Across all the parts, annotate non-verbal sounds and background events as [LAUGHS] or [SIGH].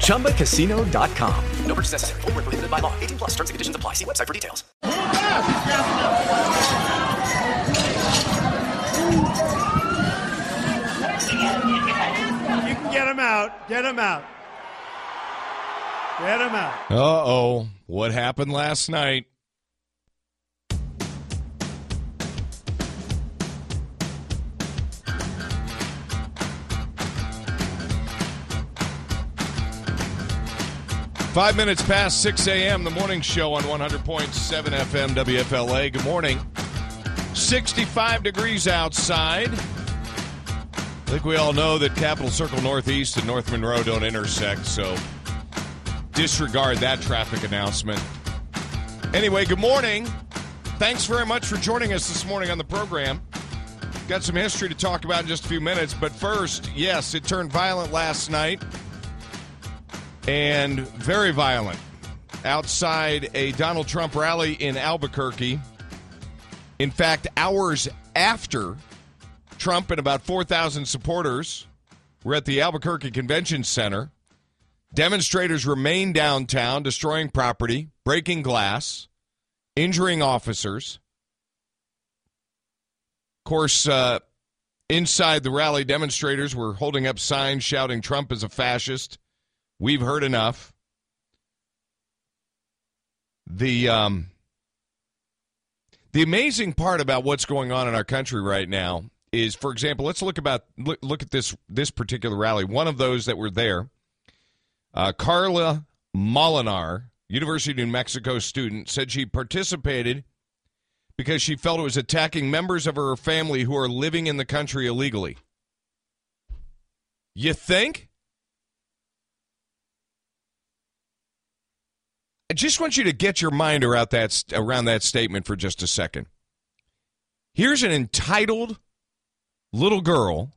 ChumbaCasino.com. No purchase necessary. Full prohibited by law. 18 plus terms and conditions apply. See website for details. You can get him out. Get him out. Get him out. Uh oh. What happened last night? Five minutes past 6 a.m., the morning show on 100.7 FM WFLA. Good morning. 65 degrees outside. I think we all know that Capital Circle Northeast and North Monroe don't intersect, so disregard that traffic announcement. Anyway, good morning. Thanks very much for joining us this morning on the program. Got some history to talk about in just a few minutes, but first, yes, it turned violent last night and very violent outside a Donald Trump rally in Albuquerque. In fact, hours after Trump and about 4,000 supporters were at the Albuquerque Convention Center, demonstrators remained downtown, destroying property, breaking glass, injuring officers. Of course, uh, inside the rally, demonstrators were holding up signs shouting Trump is a fascist We've heard enough. The um, the amazing part about what's going on in our country right now is, for example, let's look about look, look at this this particular rally. One of those that were there, uh, Carla Molinar, University of New Mexico student, said she participated because she felt it was attacking members of her family who are living in the country illegally. You think? I just want you to get your mind around that around that statement for just a second. Here's an entitled little girl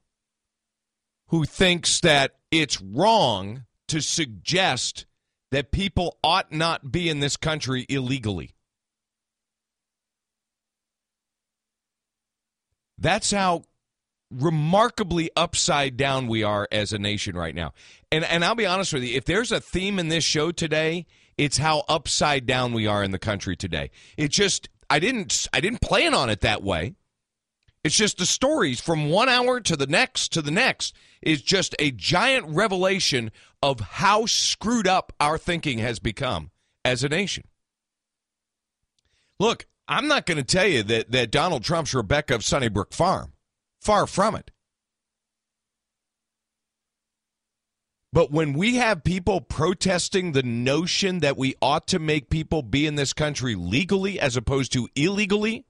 who thinks that it's wrong to suggest that people ought not be in this country illegally. That's how remarkably upside down we are as a nation right now. And and I'll be honest with you, if there's a theme in this show today, it's how upside down we are in the country today. It just I didn't I didn't plan on it that way. It's just the stories from one hour to the next to the next is just a giant revelation of how screwed up our thinking has become as a nation. Look, I'm not going to tell you that, that Donald Trump's Rebecca of Sunnybrook Farm. Far from it. But when we have people protesting the notion that we ought to make people be in this country legally as opposed to illegally,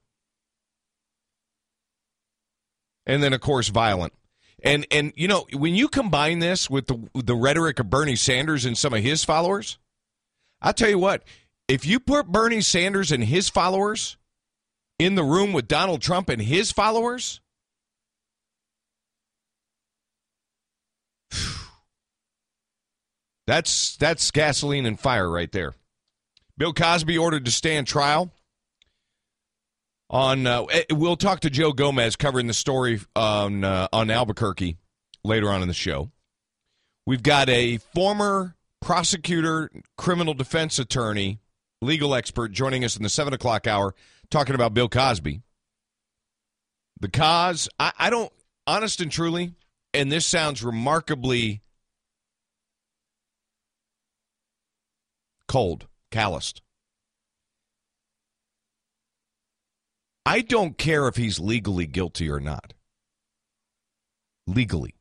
and then of course violent. And and you know, when you combine this with the the rhetoric of Bernie Sanders and some of his followers, I'll tell you what, if you put Bernie Sanders and his followers in the room with Donald Trump and his followers, That's that's gasoline and fire right there. Bill Cosby ordered to stand trial. On uh, eh, we'll talk to Joe Gomez covering the story on uh, on Albuquerque later on in the show. We've got a former prosecutor, criminal defense attorney, legal expert joining us in the seven o'clock hour, talking about Bill Cosby. The Coz, I, I don't, honest and truly, and this sounds remarkably cold, calloused. I don't care if he's legally guilty or not. Legally.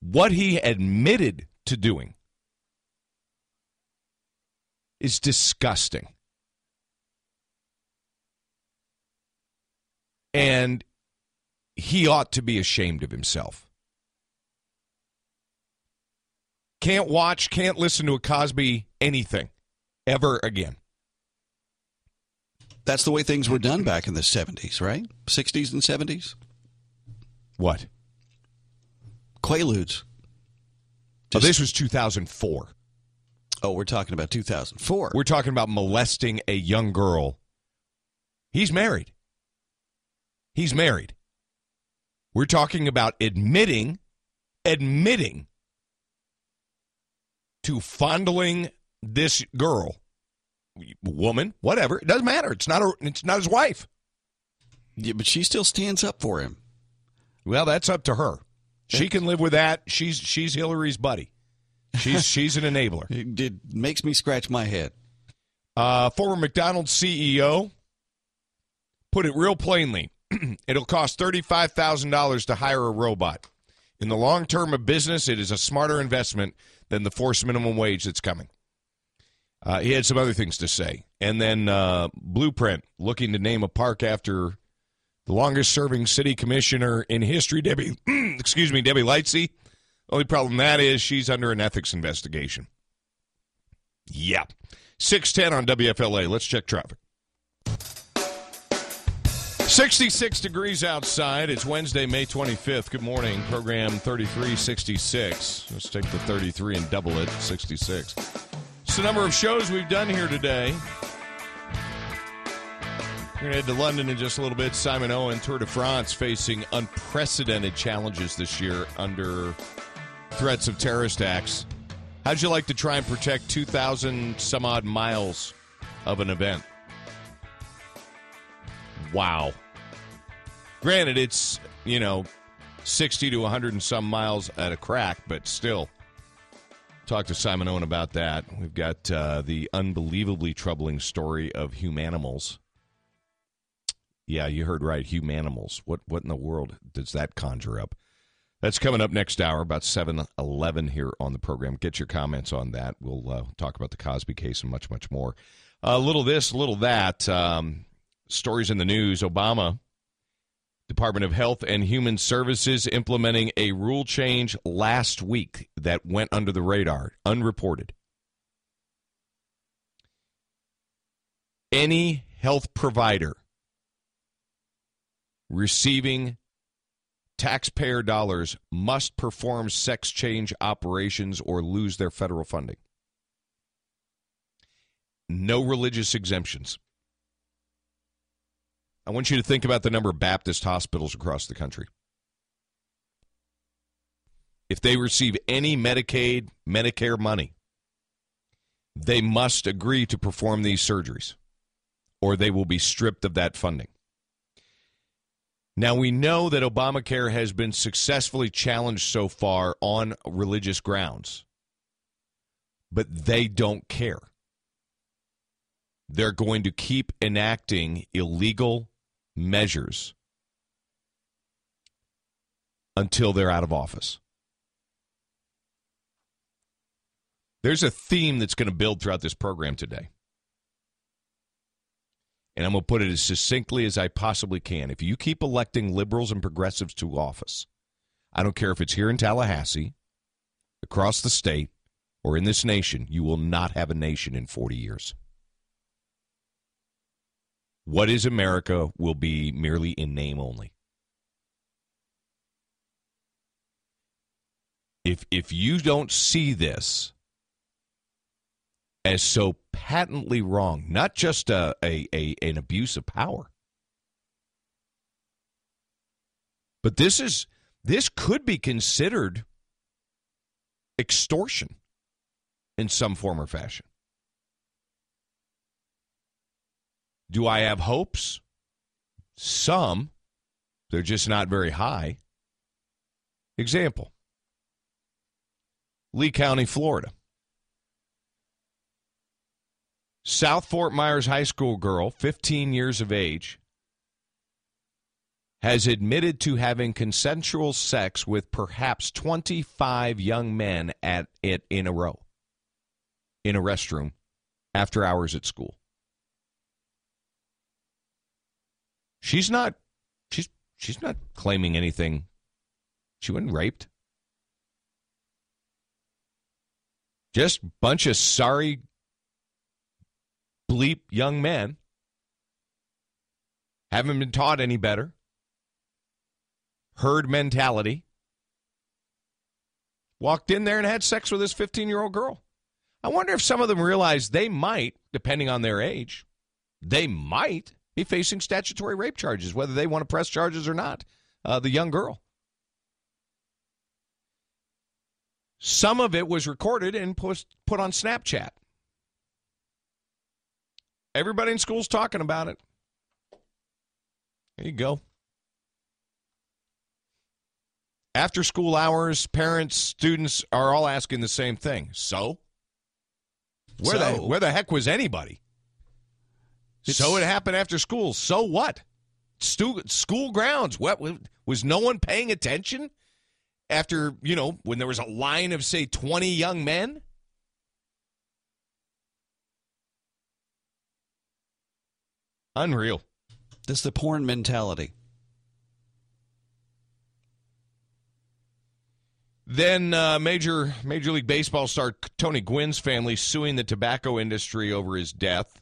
What he admitted to doing is disgusting. And he ought to be ashamed of himself. Can't watch, can't listen to a Cosby anything ever again. That's the way things were done back in the 70s, right? 60s and 70s? What? Quaaludes. oh, this was 2004. Oh, we're talking about 2004. We're talking about molesting a young girl. He's married. He's married. We're talking about admitting, admitting to fondling this girl, woman, whatever. It doesn't matter. It's not. A, it's not his wife. Yeah, but she still stands up for him. Well, that's up to her. She can live with that. She's she's Hillary's buddy. She's [LAUGHS] she's an enabler. It, it makes me scratch my head. Uh, former McDonald's CEO put it real plainly. [CLEARS THROAT] It'll cost thirty-five thousand dollars to hire a robot. In the long term of business, it is a smarter investment than the forced minimum wage that's coming. Uh, he had some other things to say, and then uh, Blueprint looking to name a park after the longest-serving city commissioner in history, Debbie. [CLEARS THROAT] excuse me, Debbie Lightsey. Only problem that is she's under an ethics investigation. Yeah. 610 on WFLA. Let's check traffic. 66 degrees outside. It's Wednesday, May 25th. Good morning. Program 3366. Let's take the 33 and double it, 66. It's the number of shows we've done here today. We're going to head to London in just a little bit. Simon Owen, Tour de France, facing unprecedented challenges this year under threats of terrorist acts. How'd you like to try and protect 2,000 some odd miles of an event? Wow. Granted, it's, you know, 60 to 100 and some miles at a crack, but still. Talk to Simon Owen about that. We've got uh, the unbelievably troubling story of humanimals. Yeah, you heard right, humanimals. What what in the world does that conjure up? That's coming up next hour, about 7 11 here on the program. Get your comments on that. We'll uh, talk about the Cosby case and much, much more. A little this, a little that. Um, stories in the news. Obama, Department of Health and Human Services implementing a rule change last week that went under the radar, unreported. Any health provider receiving taxpayer dollars must perform sex change operations or lose their federal funding. No religious exemptions. I want you to think about the number of Baptist hospitals across the country. If they receive any Medicaid, Medicare money, they must agree to perform these surgeries or they will be stripped of that funding. Now, we know that Obamacare has been successfully challenged so far on religious grounds, but they don't care. They're going to keep enacting illegal measures until they're out of office. There's a theme that's going to build throughout this program today. And I'm going to put it as succinctly as I possibly can. If you keep electing liberals and progressives to office, I don't care if it's here in Tallahassee, across the state, or in this nation, you will not have a nation in 40 years. What is America will be merely in name only. If if you don't see this as so patently wrong, not just a, a, a an abuse of power, but this is this could be considered extortion in some form or fashion. Do I have hopes? Some. They're just not very high. Example Lee County, Florida. South Fort Myers High School girl, 15 years of age, has admitted to having consensual sex with perhaps 25 young men at it in a row in a restroom after hours at school. She's not she's she's not claiming anything. She wasn't raped. Just bunch of sorry bleep young men haven't been taught any better. Herd mentality. Walked in there and had sex with this 15 year old girl. I wonder if some of them realize they might, depending on their age, they might be facing statutory rape charges, whether they want to press charges or not. Uh, the young girl. Some of it was recorded and put, put on Snapchat. Everybody in school's talking about it. There you go. After school hours, parents, students are all asking the same thing. So, where So? the where the heck was anybody? So it happened after school. So what? Stu- school grounds. What was no one paying attention after you know when there was a line of say twenty young men? Unreal. This is the porn mentality. Then uh, major Major League Baseball star Tony Gwynn's family suing the tobacco industry over his death.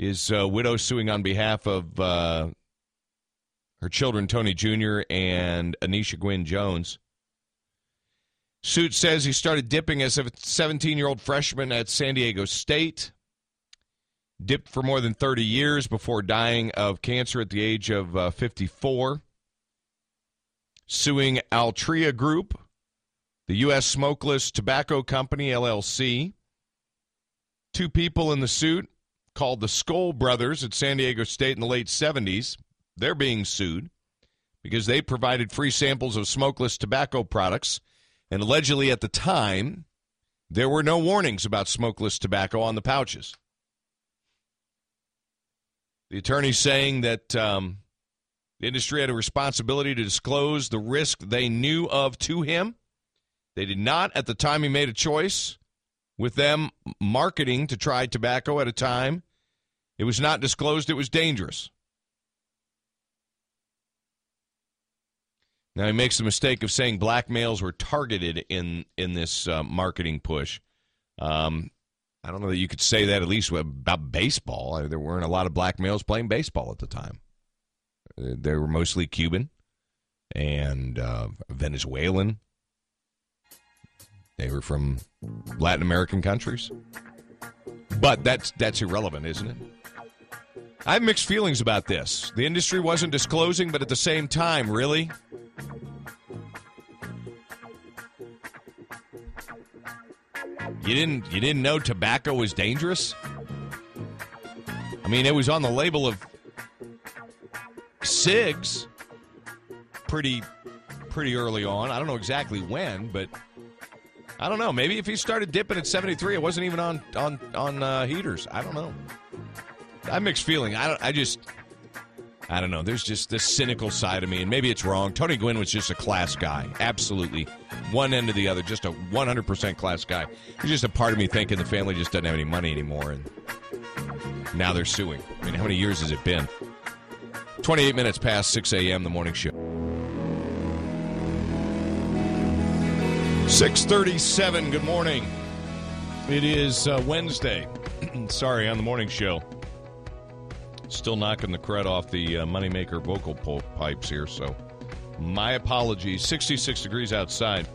His uh, widow suing on behalf of uh, her children, Tony Jr. and Anisha Gwynn Jones. Suit says he started dipping as a 17 year old freshman at San Diego State. Dipped for more than 30 years before dying of cancer at the age of uh, 54 suing Altria Group, the U.S. Smokeless Tobacco Company, LLC. Two people in the suit called the Skoal brothers at San Diego State in the late 70s. They're being sued because they provided free samples of smokeless tobacco products. And allegedly at the time, there were no warnings about smokeless tobacco on the pouches. The attorney saying that um, the industry had a responsibility to disclose the risk they knew of to him. They did not at the time he made a choice with them marketing to try tobacco at a time. It was not disclosed, it was dangerous. Now he makes the mistake of saying black males were targeted in in this uh, marketing push. Um, I don't know that you could say that at least about baseball. There weren't a lot of black males playing baseball at the time. They were mostly Cuban and uh, Venezuelan. They were from Latin American countries. But that's that's irrelevant, isn't it? I have mixed feelings about this. The industry wasn't disclosing, but at the same time, really? You didn't you didn't know tobacco was dangerous? I mean, it was on the label of cigs pretty pretty early on. I don't know exactly when, but I don't know. Maybe if he started dipping at 73, it wasn't even on on on uh, heaters. I don't know. I mixed feeling. I don't. I just. I don't know. There's just this cynical side of me, and maybe it's wrong. Tony Gwynn was just a class guy. Absolutely. One end to the other. Just a 100% class guy. There's just a part of me thinking the family just doesn't have any money anymore, and now they're suing. I mean, how many years has it been? 28 minutes past 6 a.m. the morning show. 637, good morning. It is uh, Wednesday. [CLEARS THROAT] Sorry, on the morning show. Still knocking the crud off the uh, Moneymaker vocal pipes here, so my apologies. 66 degrees outside.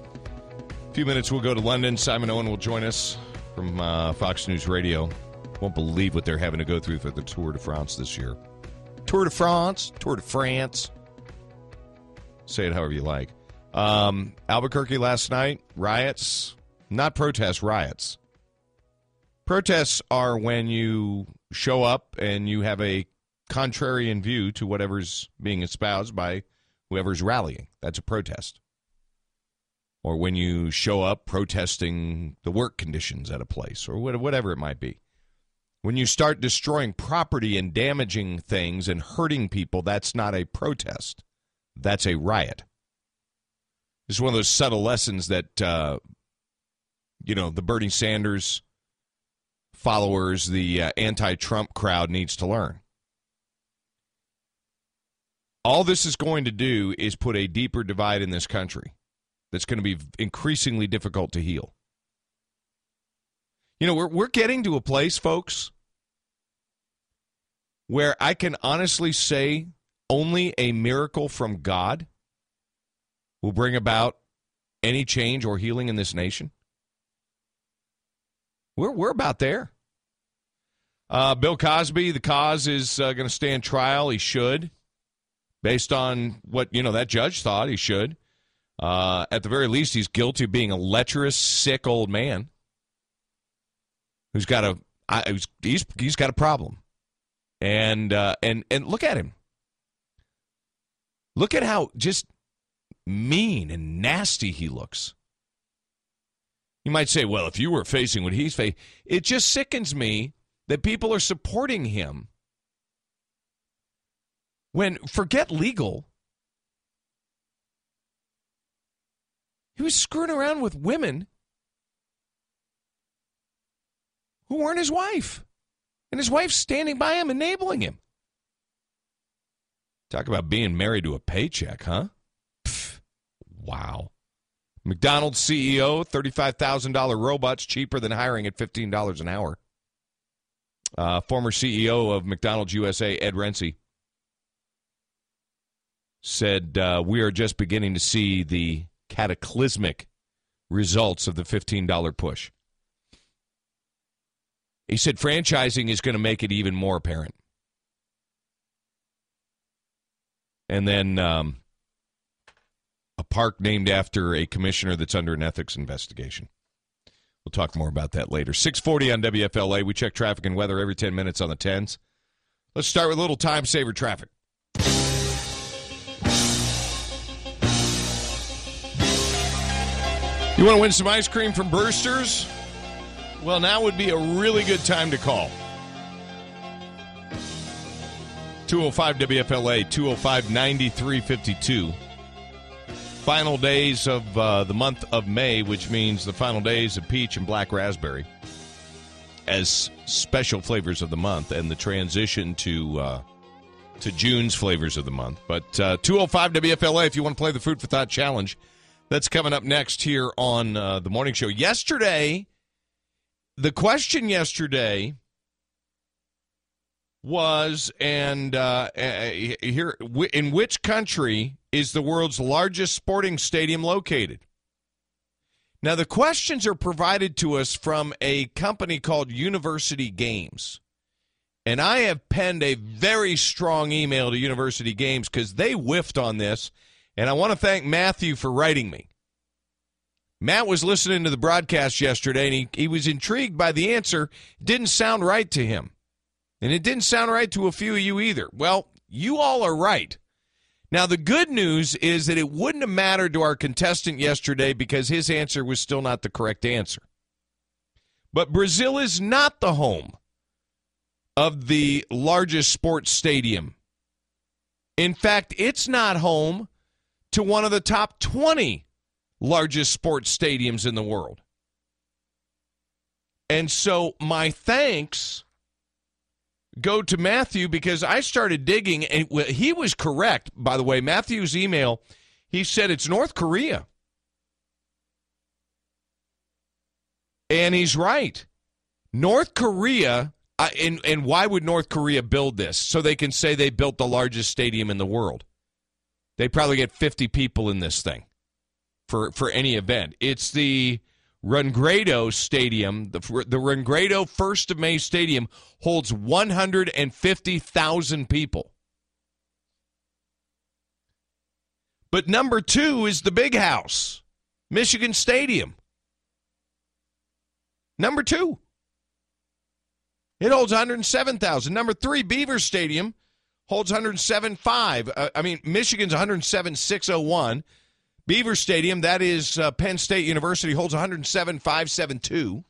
A few minutes, we'll go to London. Simon Owen will join us from uh, Fox News Radio. Won't believe what they're having to go through for the Tour de France this year. Tour de France, Tour de France. Say it however you like. Um, Albuquerque last night, riots, not protests, riots. Protests are when you show up and you have a contrarian view to whatever's being espoused by whoever's rallying. That's a protest. Or when you show up protesting the work conditions at a place or whatever it might be. When you start destroying property and damaging things and hurting people, that's not a protest. That's a riot. It's one of those subtle lessons that, uh, you know, the Bernie Sanders followers, the uh, anti Trump crowd needs to learn. All this is going to do is put a deeper divide in this country that's going to be increasingly difficult to heal. You know, we're, we're getting to a place, folks, where I can honestly say only a miracle from God will bring about any change or healing in this nation? We're, we're about there. Uh, Bill Cosby, the Coz is uh, going to stand trial. He should, based on what you know that judge thought he should. Uh, at the very least, he's guilty of being a lecherous, sick old man who's got a I, he's he's got a problem, and uh, and and look at him. Look at how just mean and nasty he looks. You might say, well, if you were facing what he's facing, it just sickens me that people are supporting him. When, forget legal, he was screwing around with women who weren't his wife. And his wife's standing by him, enabling him. Talk about being married to a paycheck, huh? Wow. McDonald's CEO, $35,000 robots cheaper than hiring at $15 an hour. Uh, former CEO of McDonald's USA, Ed Rensi, said, uh, We are just beginning to see the cataclysmic results of the $15 push. He said franchising is going to make it even more apparent. And then um, a park named after a commissioner that's under an ethics investigation. We'll talk more about that later. 640 on WFLA. We check traffic and weather every 10 minutes on the 10s. Let's start with a little time saver traffic. You want to win some ice cream from Brewster's? Well, now would be a really good time to call. 205 WFLA, 205 9352. Final days of uh, the month of May, which means the final days of peach and black raspberry as special flavors of the month, and the transition to uh, to June's flavors of the month. But uh, 205 WFLA, if you want to play the Food for Thought Challenge, that's coming up next here on uh, the morning show. Yesterday, the question yesterday was, and uh, here, in which country is the world's largest sporting stadium located? Now, the questions are provided to us from a company called University Games. And I have penned a very strong email to University Games because they whiffed on this. And I want to thank Matthew for writing me. Matt was listening to the broadcast yesterday and he, he was intrigued by the answer. Didn't sound right to him. And it didn't sound right to a few of you either. Well, you all are right. Now, the good news is that it wouldn't have mattered to our contestant yesterday because his answer was still not the correct answer. But Brazil is not the home of the largest sports stadium. In fact, it's not home to one of the top 20 largest sports stadiums in the world. And so, my thanks go to Matthew because I started digging, and he was correct, by the way. Matthew's email, he said it's North Korea. And he's right. North Korea, and, and why would North Korea build this? So they can say they built the largest stadium in the world. They probably get 50 people in this thing for, for any event. It's the Rungrado Stadium, the, the Rungrado First of May Stadium holds 150,000 people. But number two is the Big House, Michigan Stadium. Number two. It holds 107,000. Number three, Beaver Stadium holds 107.5. Uh, I mean, Michigan's 107.601. Beaver Stadium, that is uh, Penn State University, holds 107,572.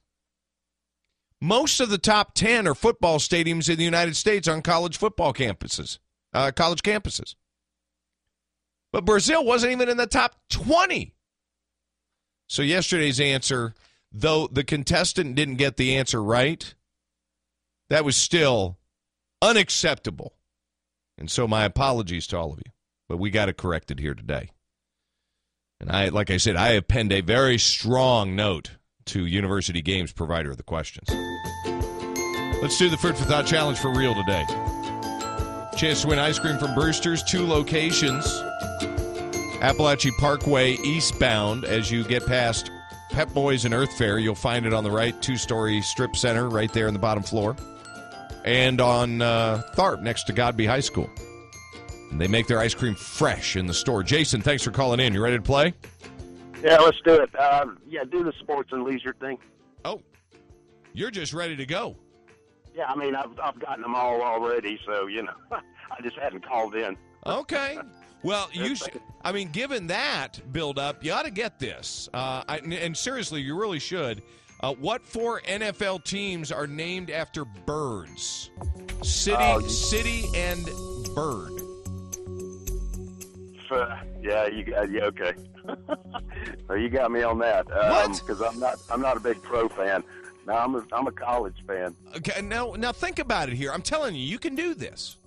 Most of the top 10 are football stadiums in the United States on college football campuses, uh, college campuses. But Brazil wasn't even in the top 20. So yesterday's answer, though the contestant didn't get the answer right, that was still unacceptable. And so my apologies to all of you. But we got it corrected here today. And I, like I said, I have penned a very strong note to University Games provider of the questions. Let's do the Food for Thought challenge for real today. Chance to win ice cream from Brewster's, two locations. Apalachee Parkway eastbound as you get past Pep Boys and Earth Fare. You'll find it on the right, two story strip center right there in the bottom floor. And on uh, Tharpe next to Godby High School. And they make their ice cream fresh in the store. Jason, thanks for calling in. You ready to play? Yeah, let's do it. Uh, yeah, do the sports and leisure thing. Oh, you're just ready to go. Yeah, I mean, I've I've gotten them all already, so you know, [LAUGHS] I just hadn't called in. Okay. Well, [LAUGHS] you should. I mean, given that build up, you ought to get this. Uh, I, and seriously, you really should. Uh, what four NFL teams are named after birds? City, Oh, city, and bird. Uh, yeah, you got yeah, okay. [LAUGHS] well, you got me on that. What? Because I'm not I'm not a big pro fan. No, I'm a I'm a college fan. Okay, now, now think about it here. I'm telling you, you can do this.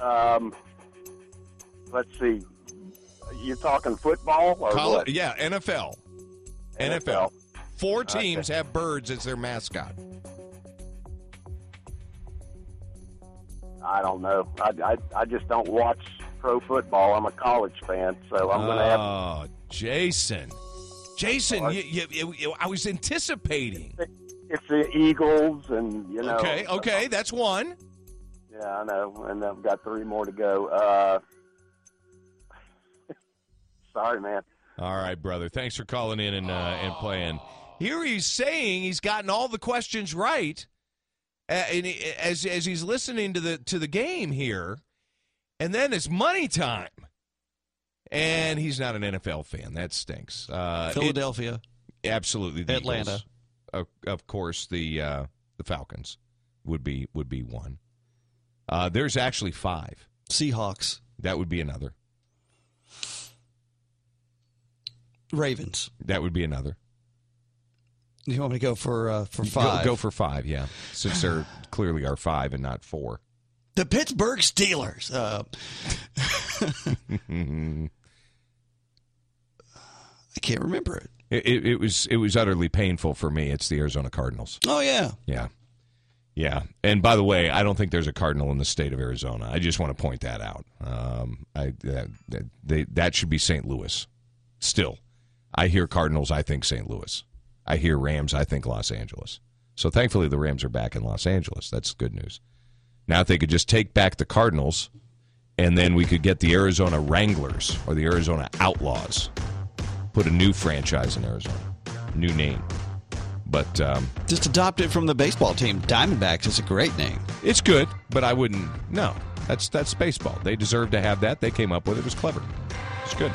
Um, let's see. You're talking football or what? yeah, NFL. NFL. Four teams have birds as their mascot. I don't know. I, I I just don't watch pro football. I'm a college fan, so I'm going to have. Oh, Jason. Jason, you, you, you, I was anticipating. It's the Eagles, and you know. Okay, okay, that's one. Yeah, I know, and I've got three more to go. Uh, [LAUGHS] sorry, man. All right, brother. Thanks for calling in and uh, and playing. Here he's saying he's gotten all the questions right, and he, as as he's listening to the to the game here, and then it's money time, and he's not an NFL fan. That stinks. Uh, it- Philadelphia. absolutely, the Atlanta. Eagles. Of, of course, the uh, the Falcons would be would be one. Uh, there's actually five. Seahawks. That would be another. Ravens. That would be another. You want me to go for uh, for five? Go, for five, yeah. Since they're [SIGHS] clearly are five and not four. the Pittsburgh Steelers. Uh, [LAUGHS] I can't remember it. It, it, it was it was utterly painful for me. It's the Arizona Cardinals. Oh yeah, Yeah, yeah. And by the way, I don't think there's a Cardinal in the state of Arizona. I just want to point that out. Um, I that, that they that should be St. Louis. Still, I hear Cardinals. I think St. Louis. I hear Rams. I think Los Angeles. So thankfully, the Rams are back in Los Angeles. That's good news. Now, if they could just take back the Cardinals, and then we could get the Arizona Wranglers or the Arizona Outlaws, put a new franchise in Arizona, new name. But um, just adopt it from the baseball team. Diamondbacks is a great name. it's good, but I wouldn't. No, that's that's baseball. They deserve to have that. They came up with it. It was clever. It's good.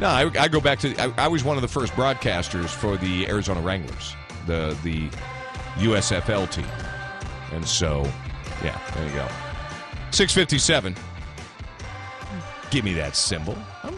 No, I, I go back to. I, I was one of the first broadcasters for the Arizona Wranglers, the the USFL team, and so yeah, there you go. Six fifty seven. Give me that symbol. Oh,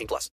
18 plus.